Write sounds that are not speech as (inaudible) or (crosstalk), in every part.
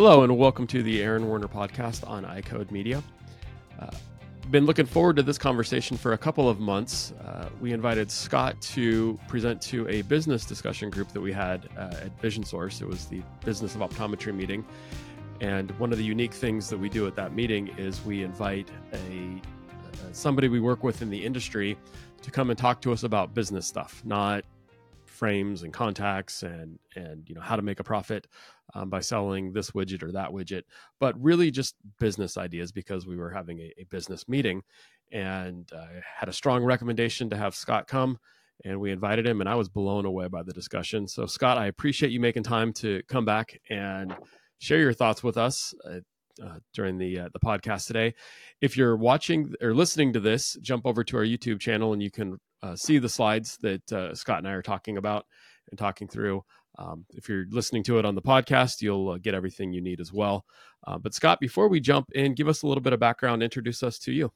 Hello, and welcome to the Aaron Werner podcast on iCode Media. Uh, been looking forward to this conversation for a couple of months. Uh, we invited Scott to present to a business discussion group that we had uh, at Vision Source. It was the Business of Optometry meeting. And one of the unique things that we do at that meeting is we invite a somebody we work with in the industry to come and talk to us about business stuff, not frames and contacts and and you know how to make a profit um, by selling this widget or that widget, but really just business ideas because we were having a, a business meeting and uh, had a strong recommendation to have Scott come and we invited him and I was blown away by the discussion. So Scott, I appreciate you making time to come back and share your thoughts with us. Uh, uh, during the uh, the podcast today. If you're watching or listening to this, jump over to our YouTube channel and you can uh, see the slides that uh, Scott and I are talking about and talking through. Um, if you're listening to it on the podcast, you'll uh, get everything you need as well. Uh, but Scott, before we jump in, give us a little bit of background, introduce us to you.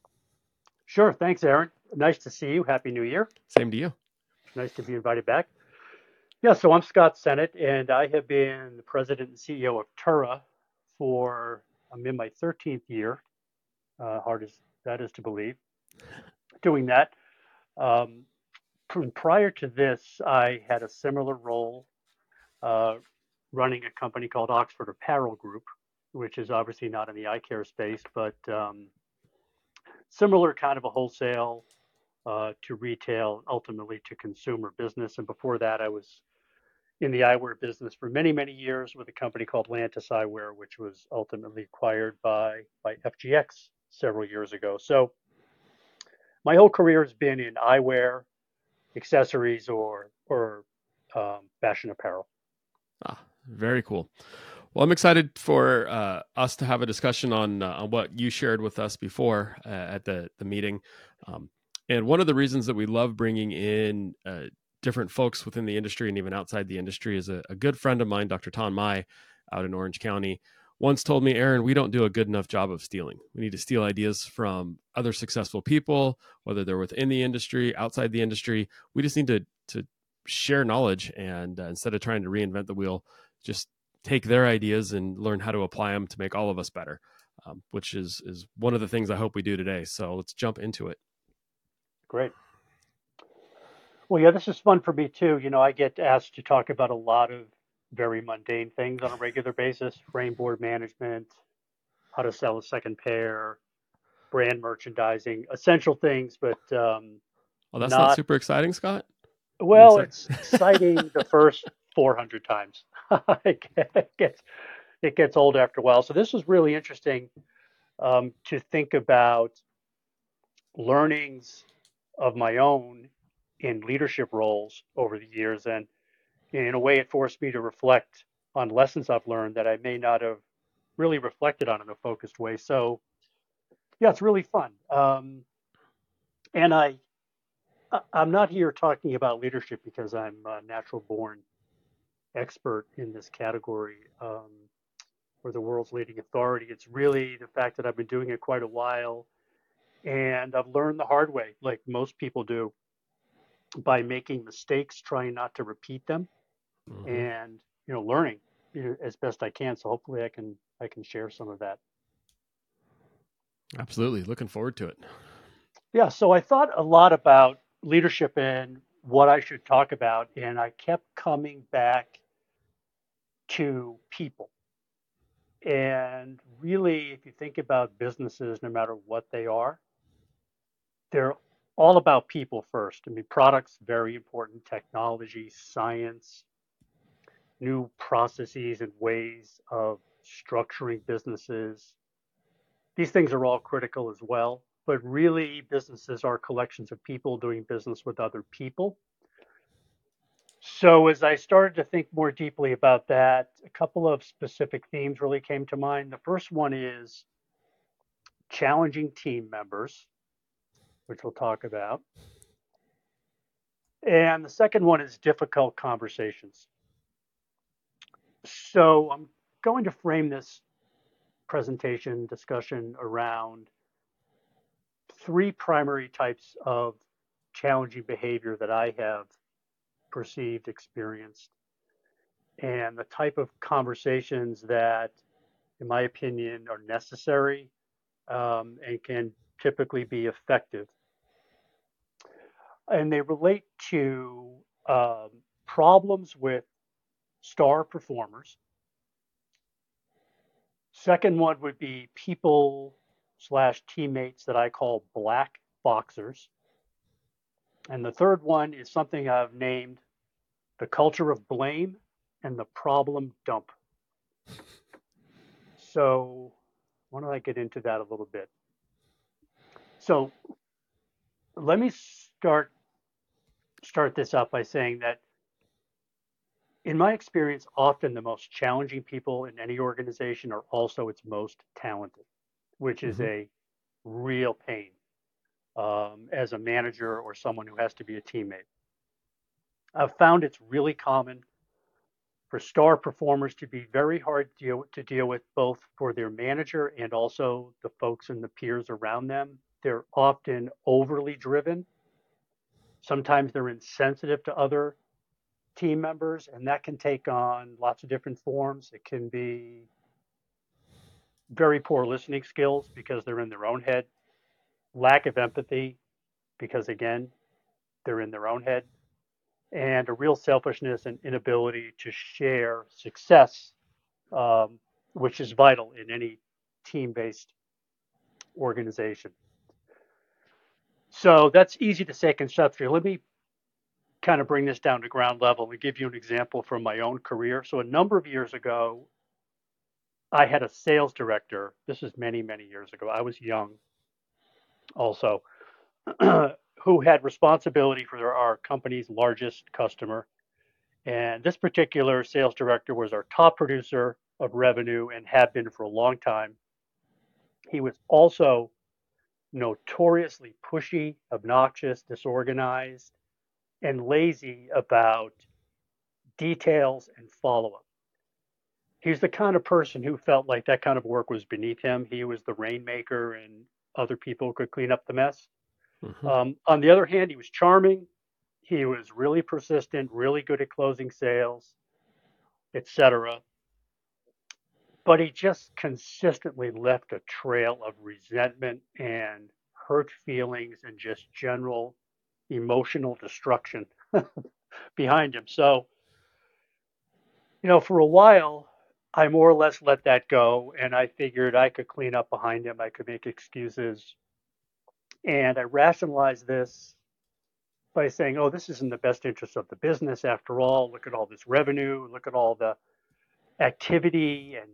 Sure. Thanks, Aaron. Nice to see you. Happy New Year. Same to you. Nice to be invited back. Yeah, so I'm Scott Sennett, and I have been the president and CEO of Tura for I'm in my 13th year, uh, hard as that is to believe, doing that. Um, prior to this, I had a similar role uh, running a company called Oxford Apparel Group, which is obviously not in the eye care space, but um, similar kind of a wholesale uh, to retail, ultimately to consumer business. And before that, I was in the eyewear business for many, many years with a company called Lantis Eyewear, which was ultimately acquired by, by FGX several years ago. So my whole career has been in eyewear, accessories, or, or um, fashion apparel. Very cool. Well, I'm excited for uh, us to have a discussion on, uh, on what you shared with us before uh, at the, the meeting. Um, and one of the reasons that we love bringing in uh, different folks within the industry and even outside the industry is a, a good friend of mine, Dr. Tom Mai, out in Orange County, once told me, Aaron, we don't do a good enough job of stealing. We need to steal ideas from other successful people, whether they're within the industry, outside the industry. We just need to to share knowledge and uh, instead of trying to reinvent the wheel, just take their ideas and learn how to apply them to make all of us better. Um, which is is one of the things I hope we do today. So let's jump into it. Great. Well, yeah, this is fun for me too. You know, I get asked to talk about a lot of very mundane things on a regular basis frame board management, how to sell a second pair, brand merchandising, essential things, but. Um, well, that's not, not super exciting, Scott. Well, it's exciting the first (laughs) 400 times. (laughs) it gets it gets old after a while. So this was really interesting um, to think about learnings of my own in leadership roles over the years. And in a way, it forced me to reflect on lessons I've learned that I may not have really reflected on in a focused way. So, yeah, it's really fun. Um, and I, I'm not here talking about leadership because I'm a natural born expert in this category um, or the world's leading authority. It's really the fact that I've been doing it quite a while and I've learned the hard way, like most people do by making mistakes, trying not to repeat them, mm-hmm. and you know, learning you know, as best I can. So hopefully, I can I can share some of that. Absolutely, looking forward to it. Yeah, so I thought a lot about leadership and what I should talk about, and I kept coming back to people. And really, if you think about businesses, no matter what they are, they're all about people first. I mean, products, very important, technology, science, new processes and ways of structuring businesses. These things are all critical as well. But really, businesses are collections of people doing business with other people. So, as I started to think more deeply about that, a couple of specific themes really came to mind. The first one is challenging team members which we'll talk about. And the second one is difficult conversations. So I'm going to frame this presentation discussion around three primary types of challenging behavior that I have perceived, experienced, and the type of conversations that in my opinion, are necessary um, and can typically be effective. And they relate to um, problems with star performers. Second one would be people slash teammates that I call black boxers. And the third one is something I've named the culture of blame and the problem dump. So, why don't I get into that a little bit? So, let me start start this up by saying that in my experience, often the most challenging people in any organization are also its most talented, which is mm-hmm. a real pain um, as a manager or someone who has to be a teammate. I've found it's really common for star performers to be very hard to deal, to deal with, both for their manager and also the folks and the peers around them. They're often overly driven. Sometimes they're insensitive to other team members, and that can take on lots of different forms. It can be very poor listening skills because they're in their own head, lack of empathy because, again, they're in their own head, and a real selfishness and inability to share success, um, which is vital in any team based organization. So that's easy to say conceptually. Let me kind of bring this down to ground level and give you an example from my own career. So a number of years ago, I had a sales director. This is many, many years ago. I was young also. (clears throat) who had responsibility for our company's largest customer. And this particular sales director was our top producer of revenue and had been for a long time. He was also notoriously pushy, obnoxious, disorganized, and lazy about details and follow up. He's the kind of person who felt like that kind of work was beneath him. He was the rainmaker and other people could clean up the mess. Mm-hmm. Um, on the other hand, he was charming. He was really persistent, really good at closing sales, etc. But he just consistently left a trail of resentment and hurt feelings and just general emotional destruction (laughs) behind him. So, you know, for a while, I more or less let that go, and I figured I could clean up behind him. I could make excuses and I rationalize this by saying, oh, this is in the best interest of the business after all. Look at all this revenue, look at all the activity and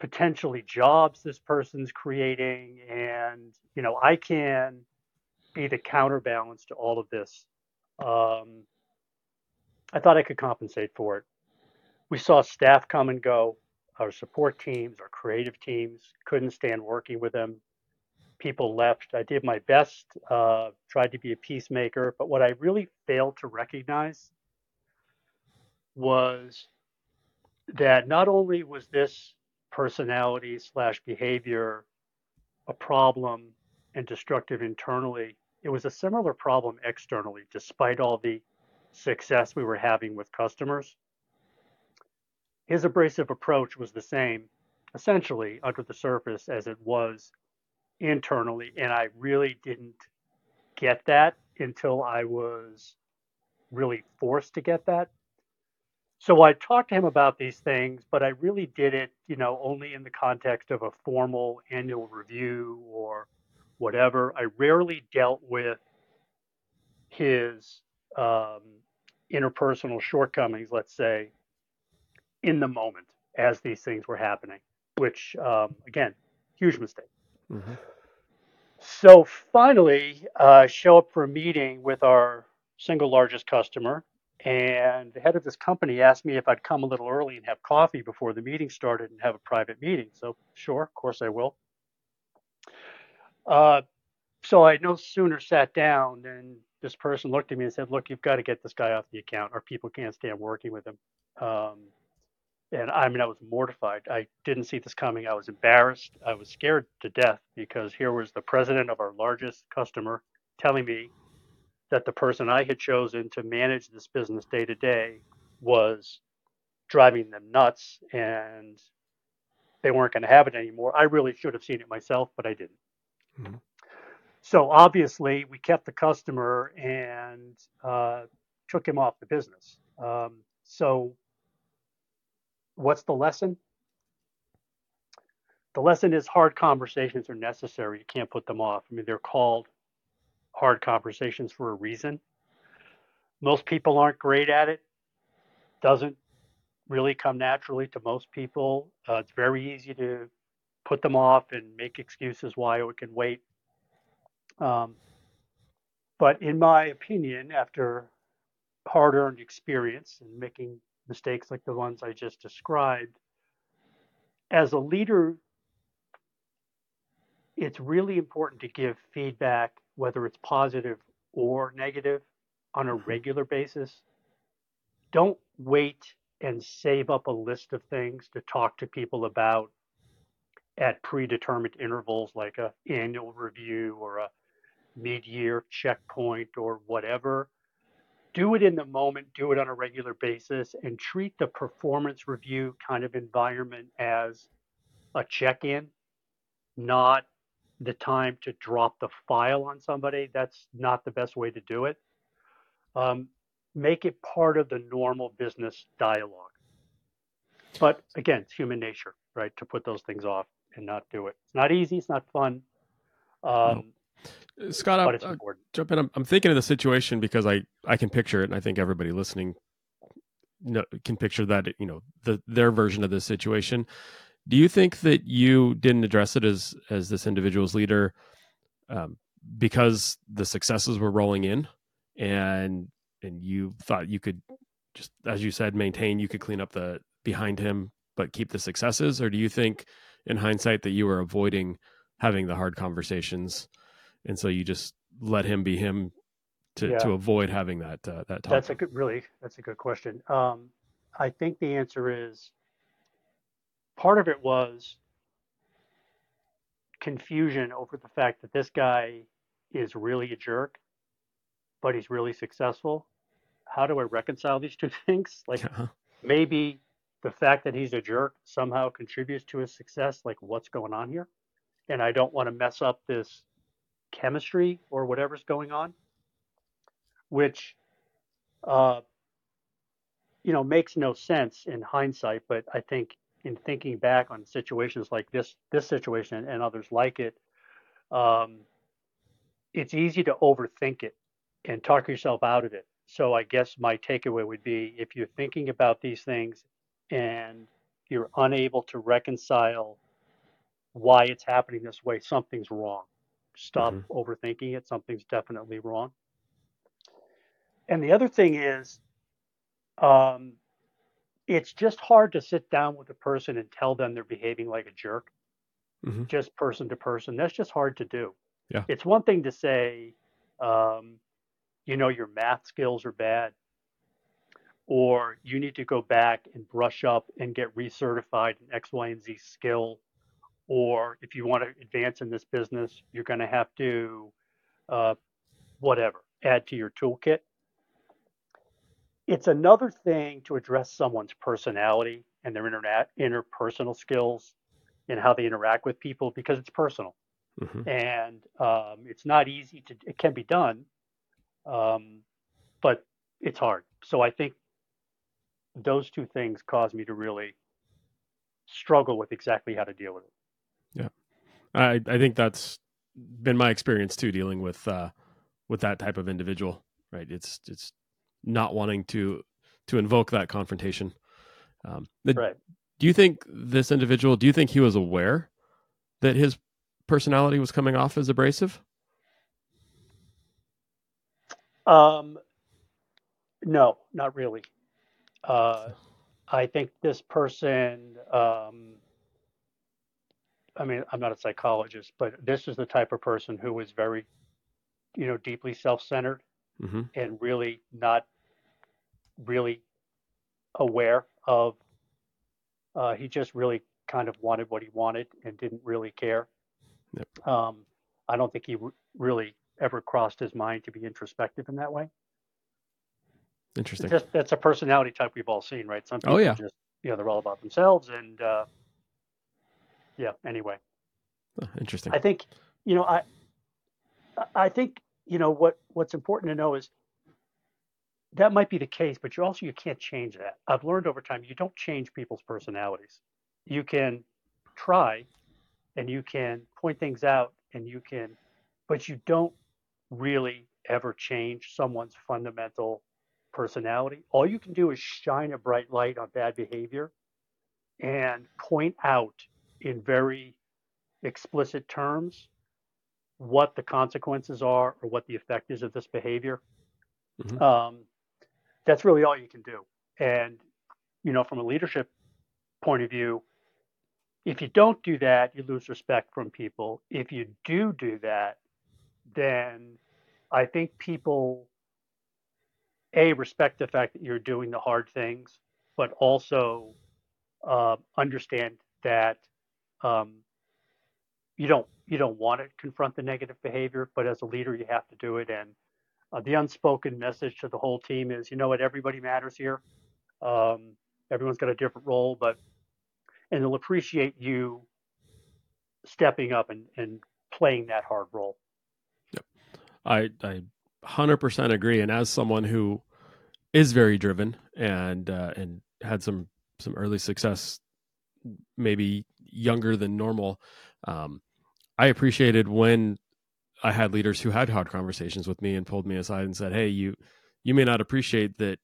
potentially jobs this person's creating. And, you know, I can be the counterbalance to all of this. Um, I thought I could compensate for it. We saw staff come and go. Our support teams, our creative teams couldn't stand working with them people left. I did my best, uh, tried to be a peacemaker, but what I really failed to recognize was that not only was this personality slash behavior a problem and destructive internally, it was a similar problem externally, despite all the success we were having with customers. His abrasive approach was the same, essentially, under the surface as it was internally, and I really didn't get that until I was really forced to get that. So I talked to him about these things, but I really did it, you know, only in the context of a formal annual review or whatever. I rarely dealt with his um, interpersonal shortcomings, let's say, in the moment as these things were happening, which, um, again, huge mistake. Mm-hmm. So finally, uh, show up for a meeting with our single largest customer. And the head of this company asked me if I'd come a little early and have coffee before the meeting started and have a private meeting. So, sure, of course I will. Uh, so I no sooner sat down than this person looked at me and said, Look, you've got to get this guy off the account. Our people can't stand working with him. Um, and I mean, I was mortified. I didn't see this coming. I was embarrassed. I was scared to death because here was the president of our largest customer telling me that the person I had chosen to manage this business day to day was driving them nuts and they weren't going to have it anymore. I really should have seen it myself, but I didn't. Mm-hmm. So obviously, we kept the customer and uh, took him off the business. Um, so, what's the lesson? The lesson is hard conversations are necessary. You can't put them off. I mean, they're called hard conversations for a reason. Most people aren't great at it. Doesn't really come naturally to most people. Uh, it's very easy to put them off and make excuses why it can wait. Um, but in my opinion, after hard earned experience and making mistakes like the ones I just described, as a leader, it's really important to give feedback, whether it's positive or negative, on a mm-hmm. regular basis. Don't wait and save up a list of things to talk to people about at predetermined intervals like a annual review or a mid-year checkpoint or whatever do it in the moment do it on a regular basis and treat the performance review kind of environment as a check-in not the time to drop the file on somebody. That's not the best way to do it. Um, make it part of the normal business dialogue. But again it's human nature right to put those things off and not do it. It's not easy it's not fun. Um, Scott, I'll, I'll jump in. I'm, I'm, thinking of the situation because I, I can picture it, and I think everybody listening know, can picture that. You know, the their version of this situation. Do you think that you didn't address it as as this individual's leader um, because the successes were rolling in, and and you thought you could just, as you said, maintain, you could clean up the behind him, but keep the successes, or do you think, in hindsight, that you were avoiding having the hard conversations, and so you just let him be him to, yeah. to avoid having that uh, that talk? That's a good, really, that's a good question. Um, I think the answer is part of it was confusion over the fact that this guy is really a jerk, but he's really successful. How do I reconcile these two (laughs) things? Like uh-huh. maybe the fact that he's a jerk somehow contributes to his success. Like what's going on here? and I don't want to mess up this chemistry or whatever's going on, which, uh, you know, makes no sense in hindsight. But I think in thinking back on situations like this, this situation and others like it, um, it's easy to overthink it and talk yourself out of it. So I guess my takeaway would be if you're thinking about these things and you're unable to reconcile why it's happening this way, something's wrong. Stop mm-hmm. overthinking it. Something's definitely wrong. And the other thing is, um, it's just hard to sit down with a person and tell them they're behaving like a jerk, mm-hmm. just person to person. That's just hard to do. Yeah. It's one thing to say, um, you know, your math skills are bad, or you need to go back and brush up and get recertified in X, Y, and Z skill or if you want to advance in this business, you're going to have to, uh, whatever, add to your toolkit. It's another thing to address someone's personality and their internet, interpersonal skills and how they interact with people because it's personal. Mm-hmm. And um, it's not easy to, it can be done, um, but it's hard. So I think those two things caused me to really struggle with exactly how to deal with it. Yeah, I I think that's been my experience too, dealing with uh, with that type of individual. Right, it's it's not wanting to to invoke that confrontation. Um, the, right. Do you think this individual? Do you think he was aware that his personality was coming off as abrasive? Um, no, not really. Uh, I think this person um, I mean, I'm not a psychologist, but this is the type of person who is very, you know, deeply self-centered mm-hmm. and really not really aware of. Uh, he just really kind of wanted what he wanted and didn't really care. Yep. Um, I don't think he r- really ever crossed his mind to be introspective in that way. Interesting. Just, that's a personality type we've all seen, right? Some oh, people oh, yeah. just, you know, they're all about themselves and, uh, yeah. Anyway, oh, interesting. I think you know I I think you know what what's important to know is that might be the case, but you also you can't change that. I've learned over time you don't change people's personalities. You can try, and you can point things out, and you can, but you don't really ever change someone's fundamental personality. All you can do is shine a bright light on bad behavior and point out in very explicit terms what the consequences are or what the effect is of this behavior. Mm-hmm. Um, that's really all you can do. And, you know, from a leadership point of view, if you don't do that, you lose respect from people. If you do do that, then I think people a respect the fact that you're doing the hard things, but also uh, understand that um, you don't you don't want to confront the negative behavior, but as a leader, you have to do it. And uh, the unspoken message to the whole team is, you know what, everybody matters here. Um, everyone's got a different role, but and they'll appreciate you stepping up and, and playing that hard role. Yep. I I 100% agree and as someone who is very driven and uh, and had some some early success maybe younger than normal um, I appreciated when I had leaders who had hard conversations with me and pulled me aside and said, "Hey, you you may not appreciate that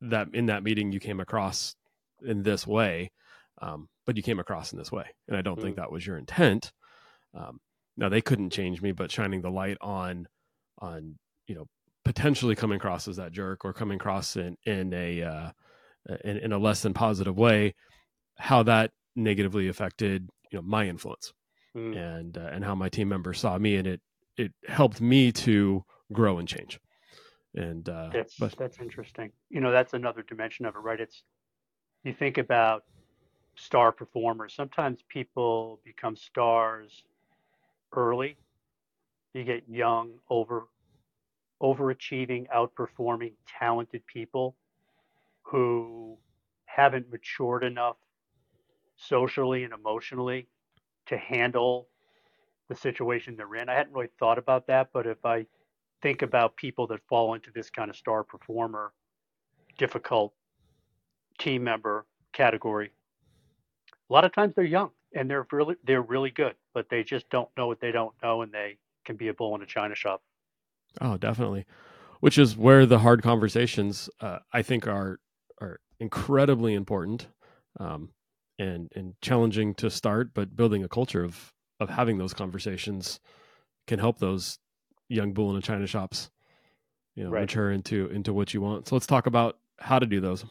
that in that meeting you came across in this way, um, but you came across in this way, and I don't mm. think that was your intent." Um, now they couldn't change me, but shining the light on on you know potentially coming across as that jerk or coming across in in a uh, in, in a less than positive way, how that negatively affected you know my influence mm. and uh, and how my team members saw me, and it it helped me to grow and change. And uh, that's but, that's interesting. You know, that's another dimension of it, right? It's you think about star performers. Sometimes people become stars early. You get young, over overachieving, outperforming, talented people who haven't matured enough socially and emotionally to handle the situation they're in. I hadn't really thought about that, but if I think about people that fall into this kind of star performer, difficult team member category, a lot of times they're young and they're really they're really good, but they just don't know what they don't know, and they can be a bull in a china shop. Oh, definitely. Which is where the hard conversations uh, I think are are incredibly important. Um, and and challenging to start, but building a culture of of having those conversations can help those young bull in a china shops, you know, right. mature into into what you want. So let's talk about how to do those.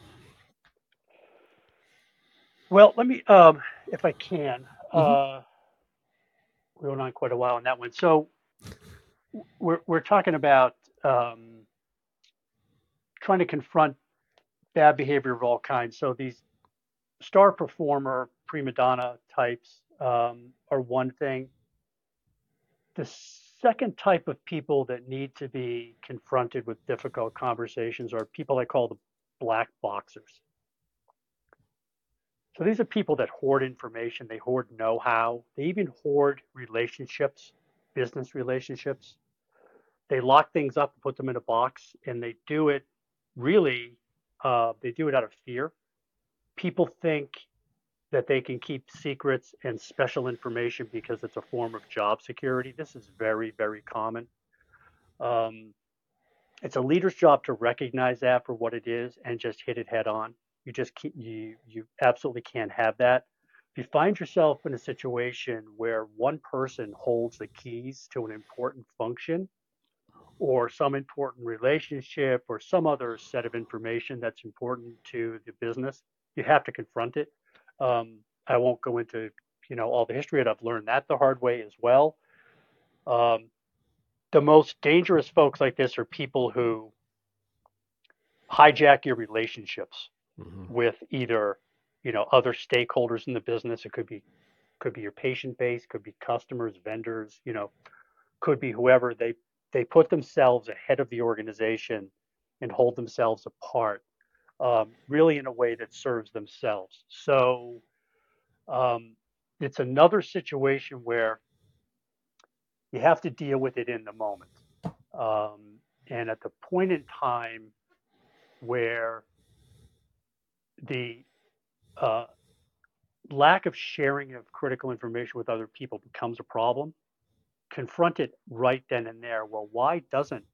Well, let me, um, if I can. Mm-hmm. Uh, we went on quite a while on that one. So we're we're talking about um, trying to confront bad behavior of all kinds. So these star performer, prima donna types um, are one thing. The second type of people that need to be confronted with difficult conversations are people I call the black boxers. So these are people that hoard information, they hoard know how, they even hoard relationships, business relationships. They lock things up and put them in a box, and they do it really, uh, they do it out of fear people think that they can keep secrets and special information because it's a form of job security. This is very, very common. Um, it's a leader's job to recognize that for what it is and just hit it head on. You just keep, you you absolutely can't have that. If you find yourself in a situation where one person holds the keys to an important function or some important relationship or some other set of information that's important to the business, you have to confront it. Um, I won't go into you know all the history of it. I've learned that the hard way as well. Um, the most dangerous folks like this are people who hijack your relationships mm-hmm. with either you know other stakeholders in the business. It could be could be your patient base, could be customers, vendors, you know, could be whoever. They they put themselves ahead of the organization and hold themselves apart um, really in a way that serves themselves. So, um, it's another situation where you have to deal with it in the moment. Um, and at the point in time where the uh, lack of sharing of critical information with other people becomes a problem, confront it right then and there. Well, why doesn't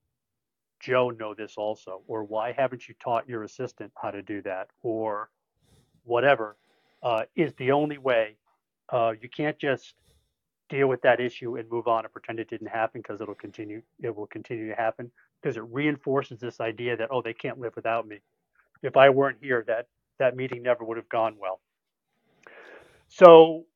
Joe know this also? Or why haven't you taught your assistant how to do that? Or whatever uh, is the only way. Uh, you can't just deal with that issue and move on and pretend it didn't happen because it'll continue. It will continue to happen because it reinforces this idea that oh they can't live without me. If I weren't here, that that meeting never would have gone well. So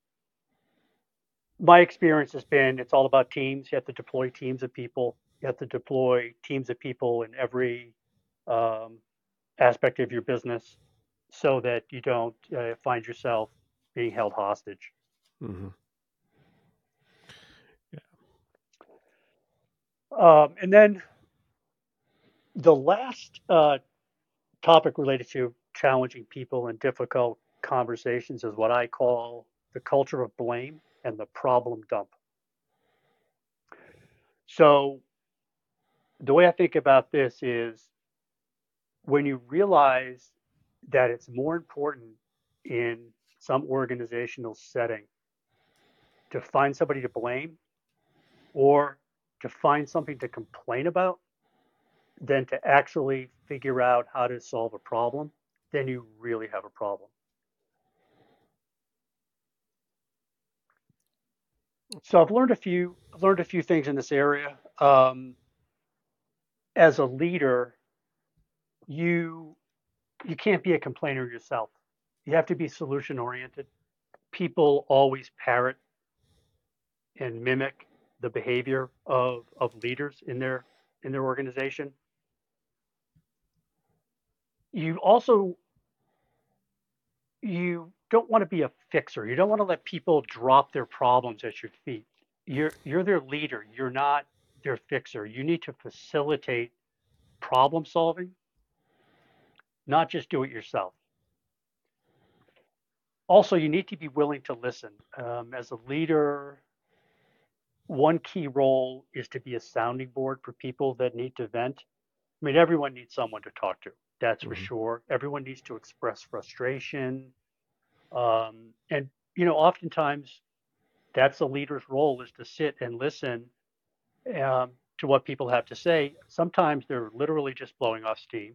my experience has been it's all about teams. You have to deploy teams of people. You have to deploy teams of people in every um, aspect of your business so that you don't uh, find yourself being held hostage. Mm-hmm. Yeah. Um, and then the last uh, topic related to challenging people and difficult conversations is what I call the culture of blame and the problem dump. So, the way I think about this is when you realize that it's more important in some organizational setting to find somebody to blame or to find something to complain about than to actually figure out how to solve a problem, then you really have a problem. So I've learned a few learned a few things in this area. Um, as a leader, you you can't be a complainer yourself. You have to be solution oriented. People always parrot and mimic the behavior of, of leaders in their in their organization. You also you don't want to be a fixer. You don't want to let people drop their problems at your feet. You're you're their leader. You're not their fixer. You need to facilitate problem solving not just do it yourself. Also, you need to be willing to listen. Um, as a leader, one key role is to be a sounding board for people that need to vent. I mean, everyone needs someone to talk to, that's mm-hmm. for sure. Everyone needs to express frustration. Um, and, you know, oftentimes that's a leader's role is to sit and listen um, to what people have to say. Sometimes they're literally just blowing off steam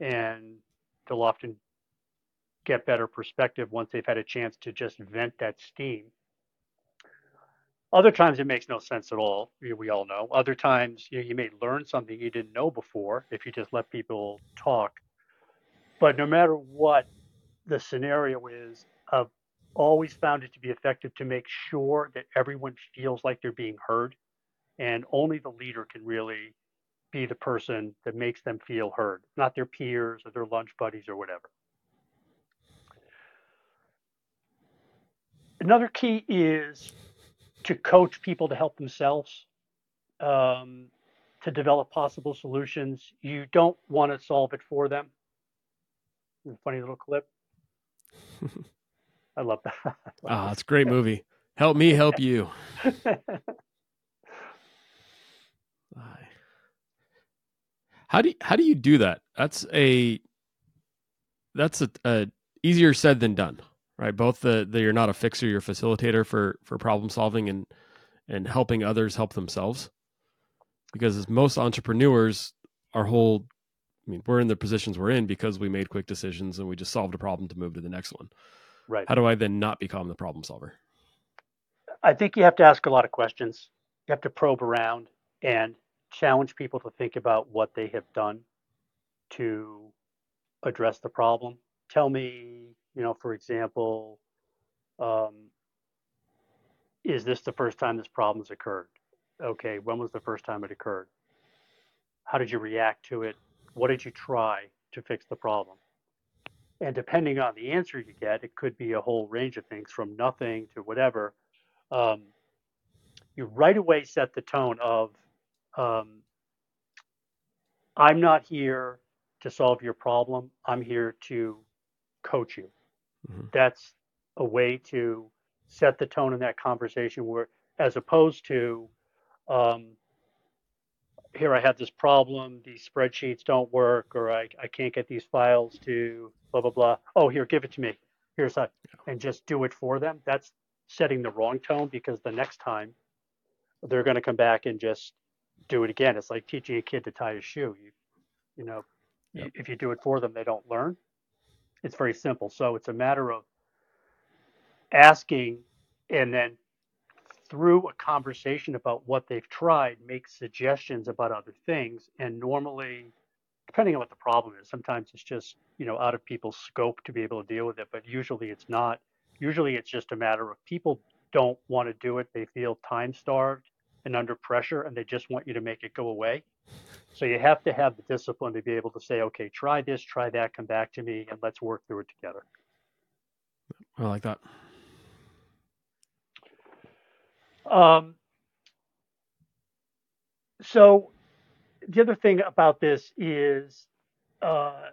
and they'll often get better perspective once they've had a chance to just vent that steam. Other times it makes no sense at all. We all know. Other times you, know, you may learn something you didn't know before if you just let people talk. But no matter what the scenario is, I've always found it to be effective to make sure that everyone feels like they're being heard. And only the leader can really be the person that makes them feel heard, not their peers or their lunch buddies or whatever. Another key is to coach people to help themselves, um, to develop possible solutions. You don't want to solve it for them. Funny little clip. (laughs) I love that. (laughs) Ah, oh, it's a great movie. Help me help you. (laughs) How do you, how do you do that? That's a that's a, a easier said than done, right? Both the, the you're not a fixer, you're a facilitator for for problem solving and and helping others help themselves. Because as most entrepreneurs, our whole I mean, we're in the positions we're in because we made quick decisions and we just solved a problem to move to the next one. Right. How do I then not become the problem solver? I think you have to ask a lot of questions. You have to probe around and challenge people to think about what they have done to address the problem. Tell me, you know, for example, um, is this the first time this problem has occurred? Okay, when was the first time it occurred? How did you react to it? What did you try to fix the problem? And depending on the answer you get, it could be a whole range of things from nothing to whatever. Um, you right away set the tone of um, I'm not here to solve your problem. I'm here to coach you. Mm-hmm. That's a way to set the tone in that conversation where as opposed to um, here I have this problem, these spreadsheets don't work, or I, I can't get these files to blah blah blah. Oh, here, give it to me. Here's that, and just do it for them. That's setting the wrong tone because the next time they're going to come back and just do it again. It's like teaching a kid to tie a shoe. You, you know, yep. if you do it for them, they don't learn. It's very simple. So it's a matter of asking and then through a conversation about what they've tried, make suggestions about other things. And normally, depending on what the problem is, sometimes it's just, you know, out of people's scope to be able to deal with it, but usually it's not. Usually it's just a matter of people don't want to do it. They feel time starved and under pressure, and they just want you to make it go away. So you have to have the discipline to be able to say, okay, try this, try that, come back to me, and let's work through it together. I like that. Um, so the other thing about this is uh,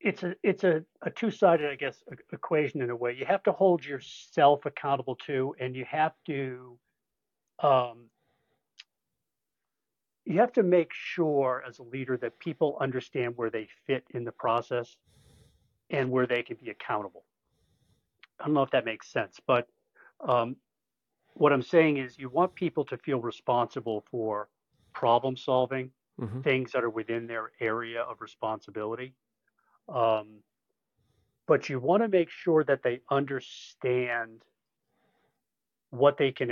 it's a it's a, a two-sided, I guess, equation in a way. You have to hold yourself accountable to, and you have to um, you have to make sure as a leader that people understand where they fit in the process and where they can be accountable. I don't know if that makes sense, but um, what I'm saying is you want people to feel responsible for problem solving, mm-hmm. things that are within their area of responsibility. Um, but you want to make sure that they understand what they can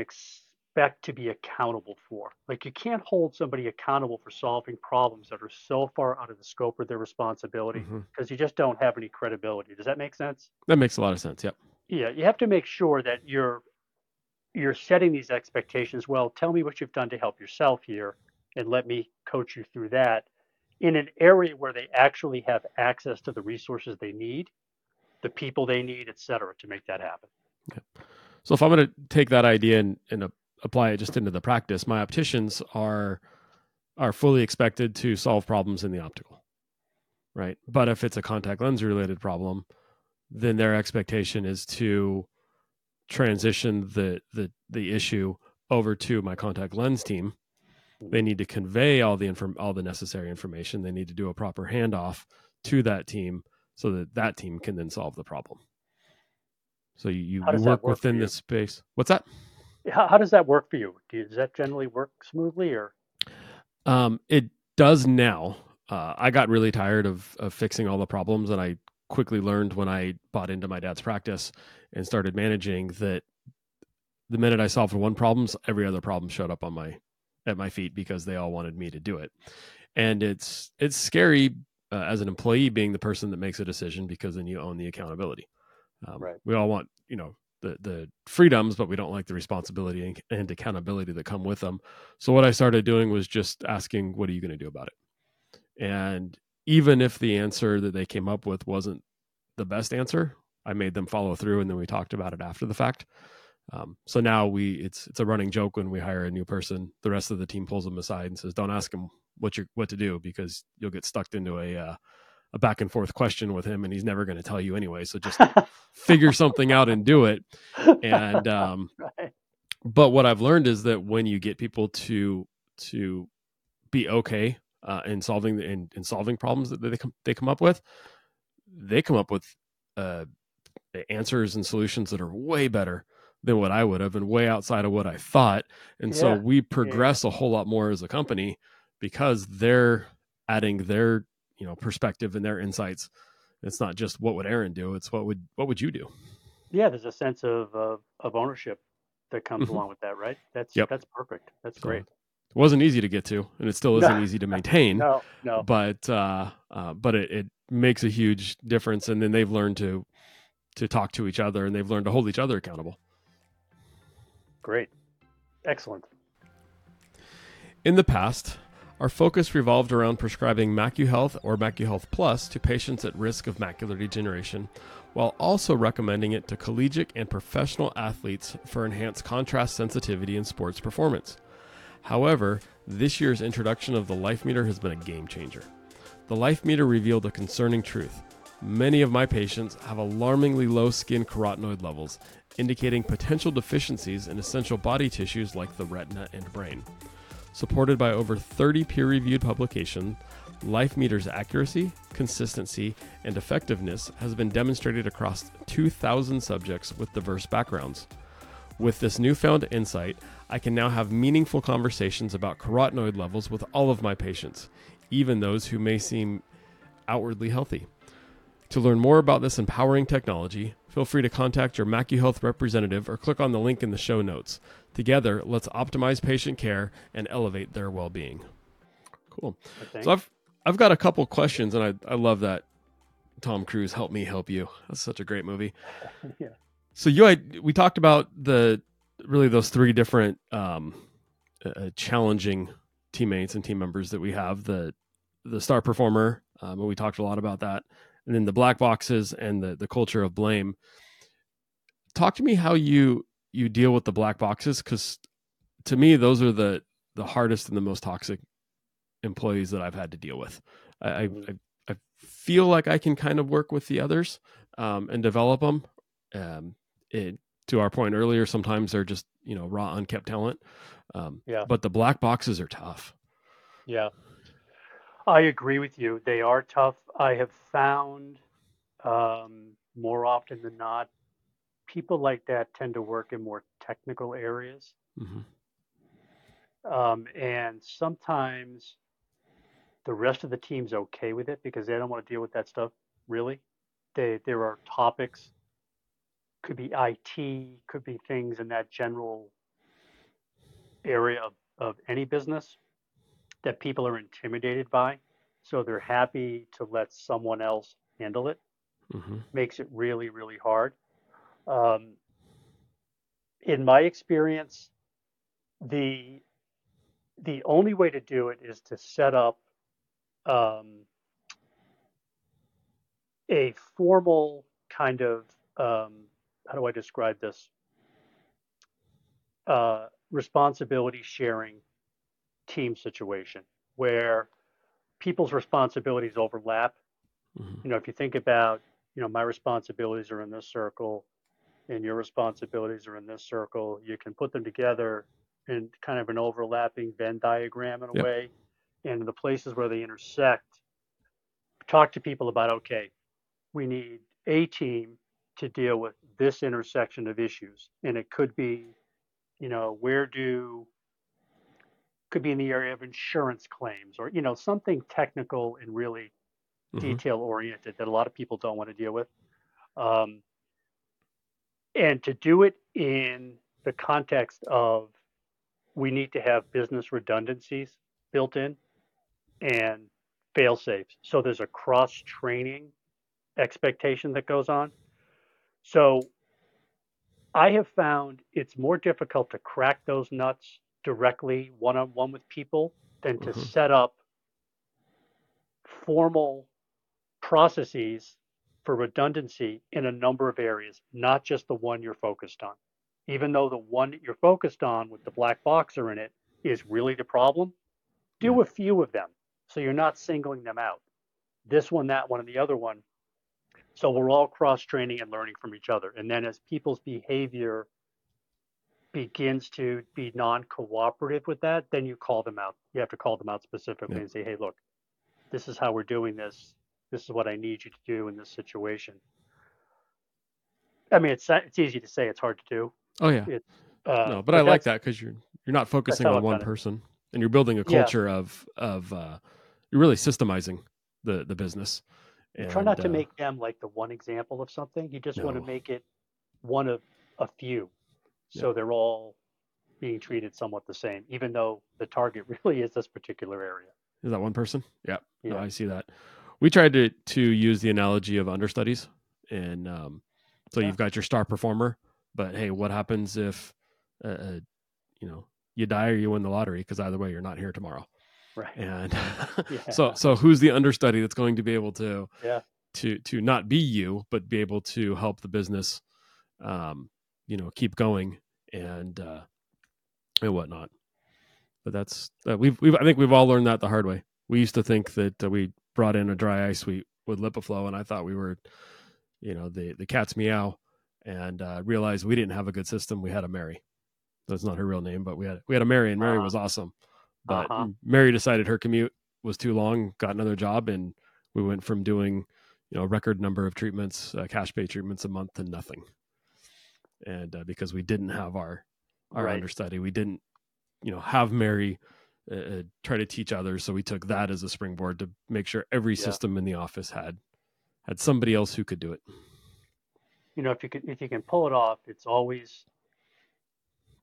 expect to be accountable for. Like you can't hold somebody accountable for solving problems that are so far out of the scope of their responsibility because mm-hmm. you just don't have any credibility. Does that make sense? That makes a lot of sense. Yep. Yeah, you have to make sure that you're you're setting these expectations. Well, tell me what you've done to help yourself here, and let me coach you through that in an area where they actually have access to the resources they need, the people they need, et cetera, to make that happen. Okay. So if I'm going to take that idea and, and apply it just into the practice, my opticians are are fully expected to solve problems in the optical, right? But if it's a contact lens related problem, then their expectation is to transition the the the issue over to my contact lens team. They need to convey all the inform all the necessary information. They need to do a proper handoff to that team so that that team can then solve the problem. So you, you work, work, within this space. What's that how, how does that work for you Do, does that generally work smoothly or um, it does now uh, i got really tired of, of fixing all the problems and i quickly learned when I bought into my dad's practice and started managing that the minute I solved one problem, every other problem showed up on my at my feet because they all wanted me to do it. And it's it's scary uh, as an employee being the person that makes a decision because then you own the accountability. Um, right. We all want you know the the freedoms, but we don't like the responsibility and, and accountability that come with them. So what I started doing was just asking, "What are you going to do about it?" And even if the answer that they came up with wasn't the best answer, I made them follow through, and then we talked about it after the fact. Um, so now we it's it's a running joke when we hire a new person. The rest of the team pulls them aside and says, "Don't ask them what you what to do because you'll get stuck into a uh, a back and forth question with him, and he's never going to tell you anyway. So just (laughs) figure something out and do it." And (laughs) um, right. but what I've learned is that when you get people to to be okay uh, in solving in, in solving problems that they come they come up with, they come up with uh, answers and solutions that are way better than what I would have and way outside of what I thought. And yeah. so we progress yeah. a whole lot more as a company because they're adding their you know perspective and their insights. It's not just what would Aaron do; it's what would what would you do. Yeah, there's a sense of of, of ownership that comes mm-hmm. along with that, right? That's yep. that's perfect. That's great. It wasn't easy to get to, and it still (laughs) isn't easy to maintain. No, no. But uh, uh, but it, it makes a huge difference, and then they've learned to to talk to each other, and they've learned to hold each other accountable. Great, excellent. In the past, our focus revolved around prescribing MacuHealth or MacuHealth Plus to patients at risk of macular degeneration, while also recommending it to collegiate and professional athletes for enhanced contrast sensitivity in sports performance. However, this year's introduction of the Life Meter has been a game changer. The Life Meter revealed a concerning truth. Many of my patients have alarmingly low skin carotenoid levels, indicating potential deficiencies in essential body tissues like the retina and brain. Supported by over 30 peer reviewed publications, LifeMeter's accuracy, consistency, and effectiveness has been demonstrated across 2,000 subjects with diverse backgrounds. With this newfound insight, I can now have meaningful conversations about carotenoid levels with all of my patients, even those who may seem outwardly healthy. To learn more about this empowering technology, feel free to contact your MacuHealth representative or click on the link in the show notes. Together, let's optimize patient care and elevate their well-being. Cool. So I've I've got a couple questions, and I I love that Tom Cruise help me help you. That's such a great movie. (laughs) yeah. So you I, we talked about the really those three different um, uh, challenging teammates and team members that we have the the star performer, um, and we talked a lot about that and then the black boxes and the the culture of blame. Talk to me how you you deal with the black boxes because to me those are the the hardest and the most toxic employees that I've had to deal with. I I, I feel like I can kind of work with the others um, and develop them. Um, it, to our point earlier, sometimes they're just you know raw unkept talent. Um, yeah. But the black boxes are tough. Yeah. I agree with you. They are tough. I have found um, more often than not, people like that tend to work in more technical areas. Mm-hmm. Um, and sometimes the rest of the team's okay with it because they don't want to deal with that stuff, really. They, there are topics, could be IT, could be things in that general area of, of any business that people are intimidated by. So they're happy to let someone else handle it. Mm-hmm. Makes it really, really hard. Um, in my experience, the the only way to do it is to set up um, a formal kind of um, how do I describe this uh, responsibility sharing team situation where people's responsibilities overlap. Mm-hmm. You know, if you think about, you know, my responsibilities are in this circle and your responsibilities are in this circle, you can put them together in kind of an overlapping Venn diagram in a yep. way. And the places where they intersect, talk to people about, okay, we need a team to deal with this intersection of issues. And it could be, you know, where do could be in the area of insurance claims or you know something technical and really mm-hmm. detail oriented that a lot of people don't want to deal with. Um, and to do it in the context of we need to have business redundancies built in and fail safes. So there's a cross training expectation that goes on. So i have found it's more difficult to crack those nuts directly one on one with people than to mm-hmm. set up formal processes for redundancy in a number of areas, not just the one you're focused on. Even though the one that you're focused on with the black boxer in it is really the problem, do yeah. a few of them so you're not singling them out. This one, that one, and the other one. So we're all cross training and learning from each other. And then as people's behavior begins to be non-cooperative with that, then you call them out. You have to call them out specifically yeah. and say, "Hey, look, this is how we're doing this. This is what I need you to do in this situation." I mean, it's it's easy to say, it's hard to do. Oh yeah. It, uh, no, but, but I like that because you're you're not focusing on one person and you're building a culture yeah. of of uh, you're really systemizing the the business. And, try not to uh, make them like the one example of something. You just no. want to make it one of a few. So they're all being treated somewhat the same, even though the target (laughs) really is this particular area. Is that one person? Yeah. yeah. No, I see that. We tried to to use the analogy of understudies, and um, so yeah. you've got your star performer, but hey, what happens if, uh, uh you know, you die or you win the lottery? Because either way, you're not here tomorrow. Right. And (laughs) (laughs) yeah. so so who's the understudy that's going to be able to yeah to to not be you, but be able to help the business um, you know keep going and uh, and whatnot. But that's uh, we've we've I think we've all learned that the hard way. We used to think that uh, we brought in a dry ice suite with Lipiflow, and I thought we were, you know, the the cat's meow, and uh, realized we didn't have a good system. We had a Mary. That's not her real name, but we had we had a Mary, and Mary Uh-huh. was awesome. But Uh-huh. Mary decided her commute was too long, got another job, and we went from doing, you know, a record number of treatments, uh, cash pay treatments a month to nothing. And uh, because we didn't have our our Right. understudy, we didn't, you know, have Mary uh, uh, try to teach others. So we took that as a springboard to make sure every Yeah. system in the office had had somebody else who could do it. you know if you can if you can pull it off it's always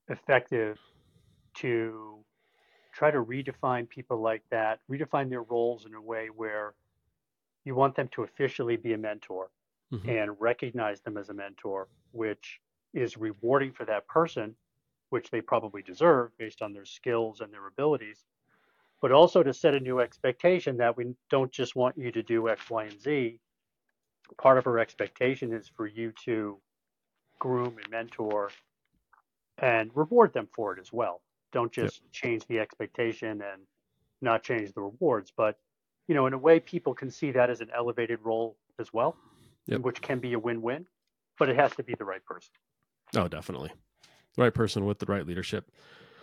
effective to try to redefine people like that redefine their roles in a way where you want them to officially be a mentor Mhm. and recognize them as a mentor which is rewarding for that person which they probably deserve based on their skills and their abilities but also to set a new expectation that we don't just want you to do x y and z part of our expectation is for you to groom and mentor and reward them for it as well. Don't Yep. just change the expectation and not change the rewards, but you know, in a way people can see that as an elevated role as well, Yep. which can be a win-win, but it has to be the right person. Oh, definitely. The right person with the right leadership.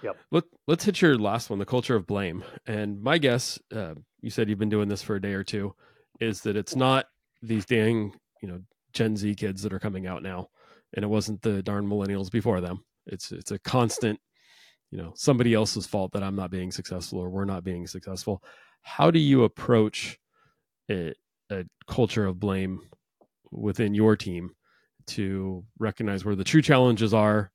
Yep. Let, let's hit your last one, the culture of blame. And my guess, uh, you said you've been doing this for a day or two, is that it's not these dang, you know, Gen Z kids that are coming out now, and it wasn't the darn millennials before them. It's it's a constant, you know, somebody else's fault that I'm not being successful or we're not being successful. How do you approach a, a culture of blame within your team to recognize where the true challenges are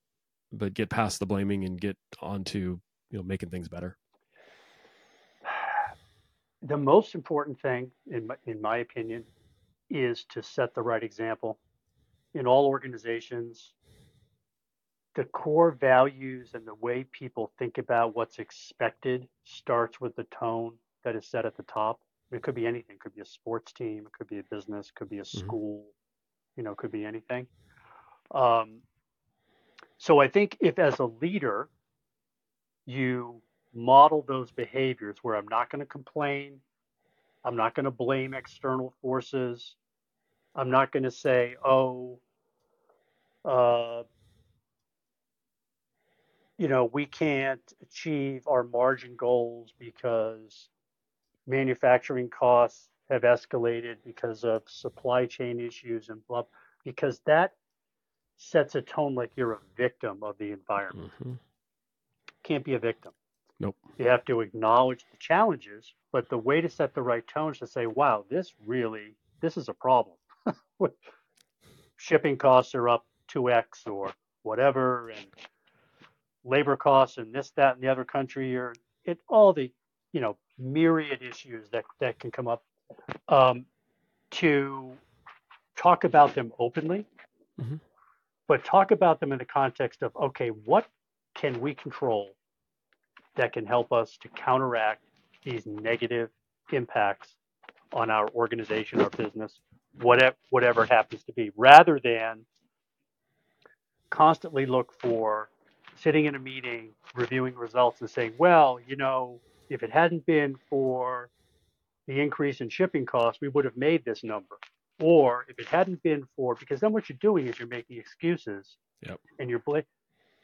but get past the blaming and get onto you know making things better (sighs) The most important thing, in my, in my opinion, is to set the right example. In all organizations, the core values and the way people think about what's expected starts with the tone that is set at the top. It could be anything. It could be a sports team. It could be a business. It could be a Mhm. school. You know, could be anything. Um, so I think if, as a leader, you model those behaviors where I'm not going to complain, I'm not going to blame external forces, I'm not going to say, oh, uh, you know, we can't achieve our margin goals because manufacturing costs have escalated because of supply chain issues and blah, because that sets a tone like you're a victim of the environment. Mhm. Can't be a victim. Nope. You have to acknowledge the challenges, but the way to set the right tone is to say, wow, this really, this is a problem. (laughs) Shipping costs are up 2x or whatever, and labor costs and this, that, and the other country, or it all the, you know, myriad issues that, that can come up. Um, to talk about them openly, Mhm. but talk about them in the context of, okay, what can we control that can help us to counteract these negative impacts on our organization, our business, whatever whatever it happens to be, rather than constantly look for sitting in a meeting, reviewing results and saying, well, you know, if it hadn't been for the increase in shipping costs, we would have made this number. Or if it hadn't been for, because then what you're doing is you're making excuses Yep. and you're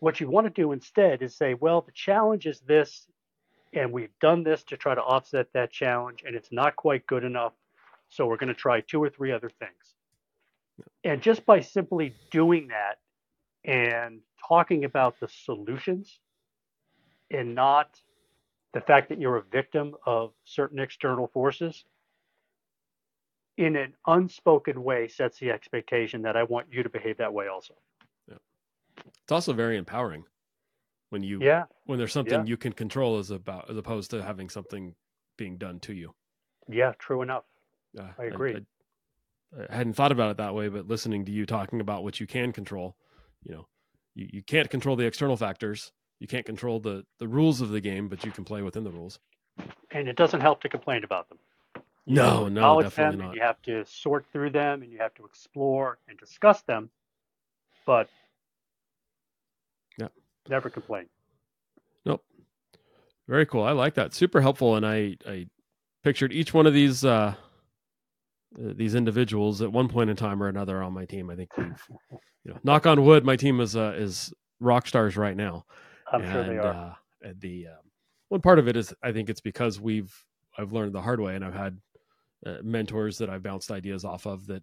what you want to do instead is say, well, the challenge is this, and we've done this to try to offset that challenge, and it's not quite good enough. So we're going to try two or three other things. And just by simply doing that and talking about the solutions and not the fact that you're a victim of certain external forces in an unspoken way sets the expectation that I want you to behave that way also. Yeah. it's also very empowering when you Yeah. when there's something Yeah. you can control as about as opposed to having something being done to you Yeah, true enough. uh, I agree. I, I hadn't thought about it that way but listening to you talking about what you can control you know you, you can't control the external factors you can't control the the rules of the game but you can play within the rules And it doesn't help to complain about them. You No, no, definitely them, not. You have to sort through them and you have to explore and discuss them, but Yeah. never complain. Nope. Very cool. I like that. Super helpful. And I, I pictured each one of these uh, uh, these individuals at one point in time or another on my team. I think we've, you know, knock on wood, my team is uh, is rock stars right now. I'm and, sure they are. Uh, the um, one part of it is I think it's because we've I've learned the hard way, and I've had uh, mentors that I've bounced ideas off of that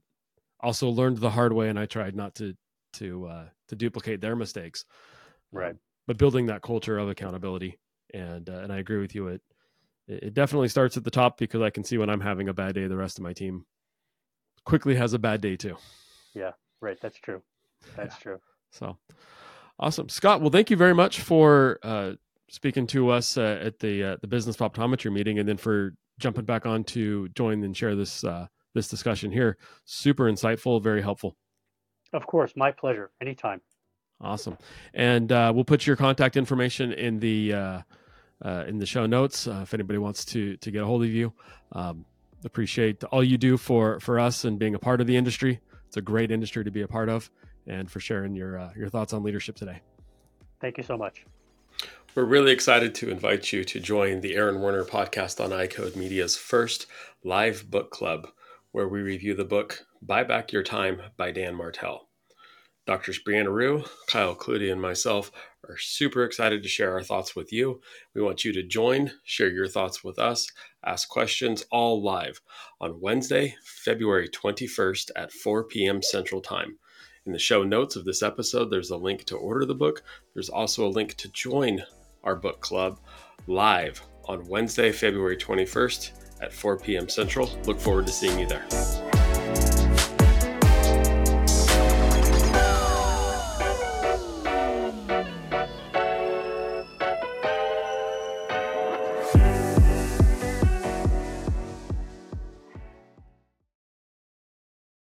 also learned the hard way, and I tried not to to uh, to duplicate their mistakes. Right. But building that culture of accountability, and uh, and I agree with you. It it definitely starts at the top because I can see when I'm having a bad day, the rest of my team quickly has a bad day too. Yeah, right. That's true. That's yeah. true. So awesome, Scott. Well, thank you very much for uh, speaking to us uh, at the uh, the business optometry meeting, and then for jumping back on to join and share this uh, this discussion here. Super insightful, very helpful. Of course, my pleasure. Anytime. Awesome, and uh, we'll put your contact information in the uh, uh, in the show notes uh, if anybody wants to to get a hold of you. Um, appreciate all you do for for us and being a part of the industry. It's a great industry to be a part of, and for sharing your uh, your thoughts on leadership today. Thank you so much. We're really excited to invite you to join the Aaron Werner podcast on iCode Media's first live book club, where we review the book Buy Back Your Time by Dan Martell. Doctors Brianna Rhue, Kyle Klute, and myself are super excited to share our thoughts with you. We want you to join, share your thoughts with us, ask questions all live on Wednesday, February 21st at 4 p.m. Central Time. In the show notes of this episode, there's a link to order the book. There's also a link to join our book club live on Wednesday, February 21st at 4 p.m. Central. Look forward to seeing you there.